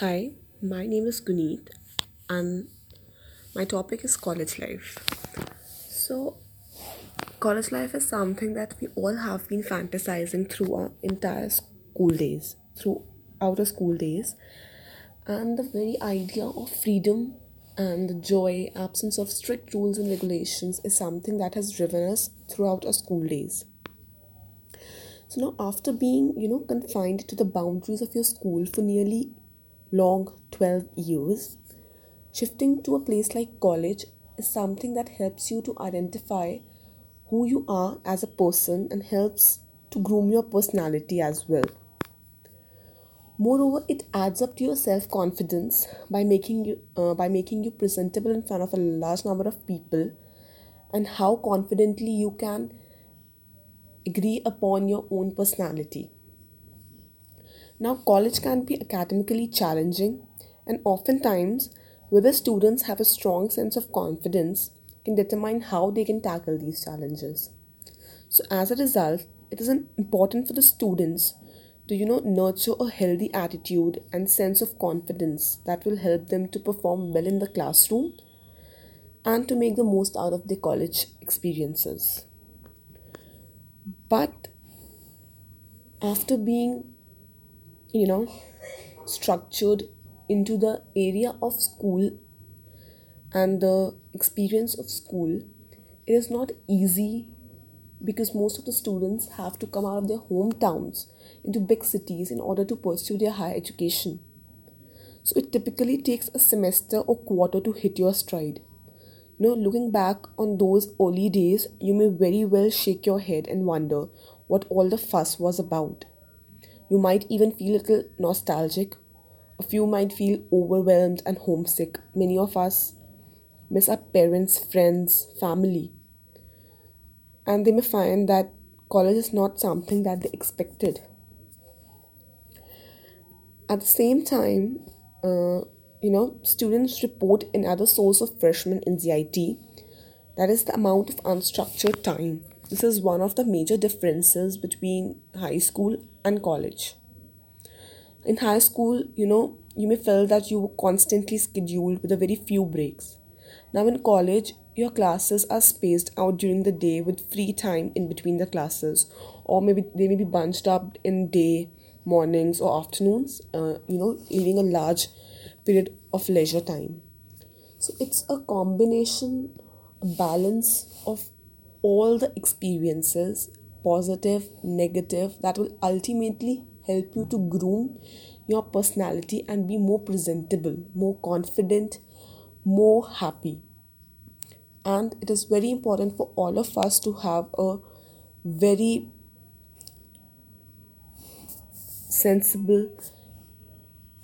Hi, my name is Guneet, and my topic is college life. So, college life is something that we all have been fantasizing through our entire school days, throughout our school days, and the very idea of freedom and the joy, absence of strict rules and regulations is something that has driven us throughout our school days. So now, after being, you know, confined to the boundaries of your school for nearly long 12 years, shifting to a place like college is something that helps you to identify who you are as a person and helps to groom your personality as well. Moreover, it adds up to your self confidence by making you uh, by making you presentable in front of a large number of people, and how confidently you can agree upon your own personality. Now, college can be academically challenging, and oftentimes, whether students have a strong sense of confidence can determine how they can tackle these challenges. So, as a result, it is important for the students to you know nurture a healthy attitude and sense of confidence that will help them to perform well in the classroom and to make the most out of their college experiences. But after being you know structured into the area of school and the experience of school it is not easy because most of the students have to come out of their hometowns into big cities in order to pursue their higher education. So it typically takes a semester or quarter to hit your stride. You know looking back on those early days you may very well shake your head and wonder what all the fuss was about you might even feel a little nostalgic. A few might feel overwhelmed and homesick. Many of us miss our parents, friends, family. And they may find that college is not something that they expected. At the same time, uh, you know, students report another source of freshman anxiety that is the amount of unstructured time. This is one of the major differences between high school and college. In high school, you know, you may feel that you were constantly scheduled with a very few breaks. Now in college, your classes are spaced out during the day with free time in between the classes, or maybe they may be bunched up in day, mornings, or afternoons, uh, you know, leaving a large period of leisure time. So it's a combination, a balance of all the experiences, positive, negative, that will ultimately help you to groom your personality and be more presentable, more confident, more happy. And it is very important for all of us to have a very sensible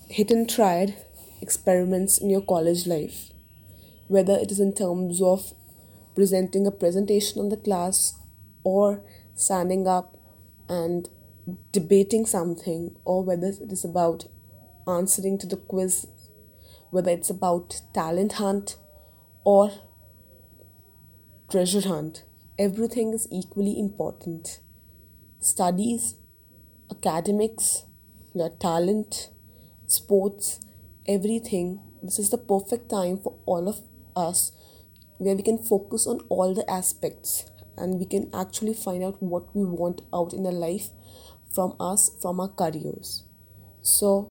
hit and tried experiments in your college life, whether it is in terms of presenting a presentation on the class or standing up and debating something or whether it is about answering to the quiz, whether it's about talent hunt or treasure hunt, everything is equally important. Studies, academics, your talent, sports, everything. This is the perfect time for all of us where we can focus on all the aspects and we can actually find out what we want out in our life from us from our careers. So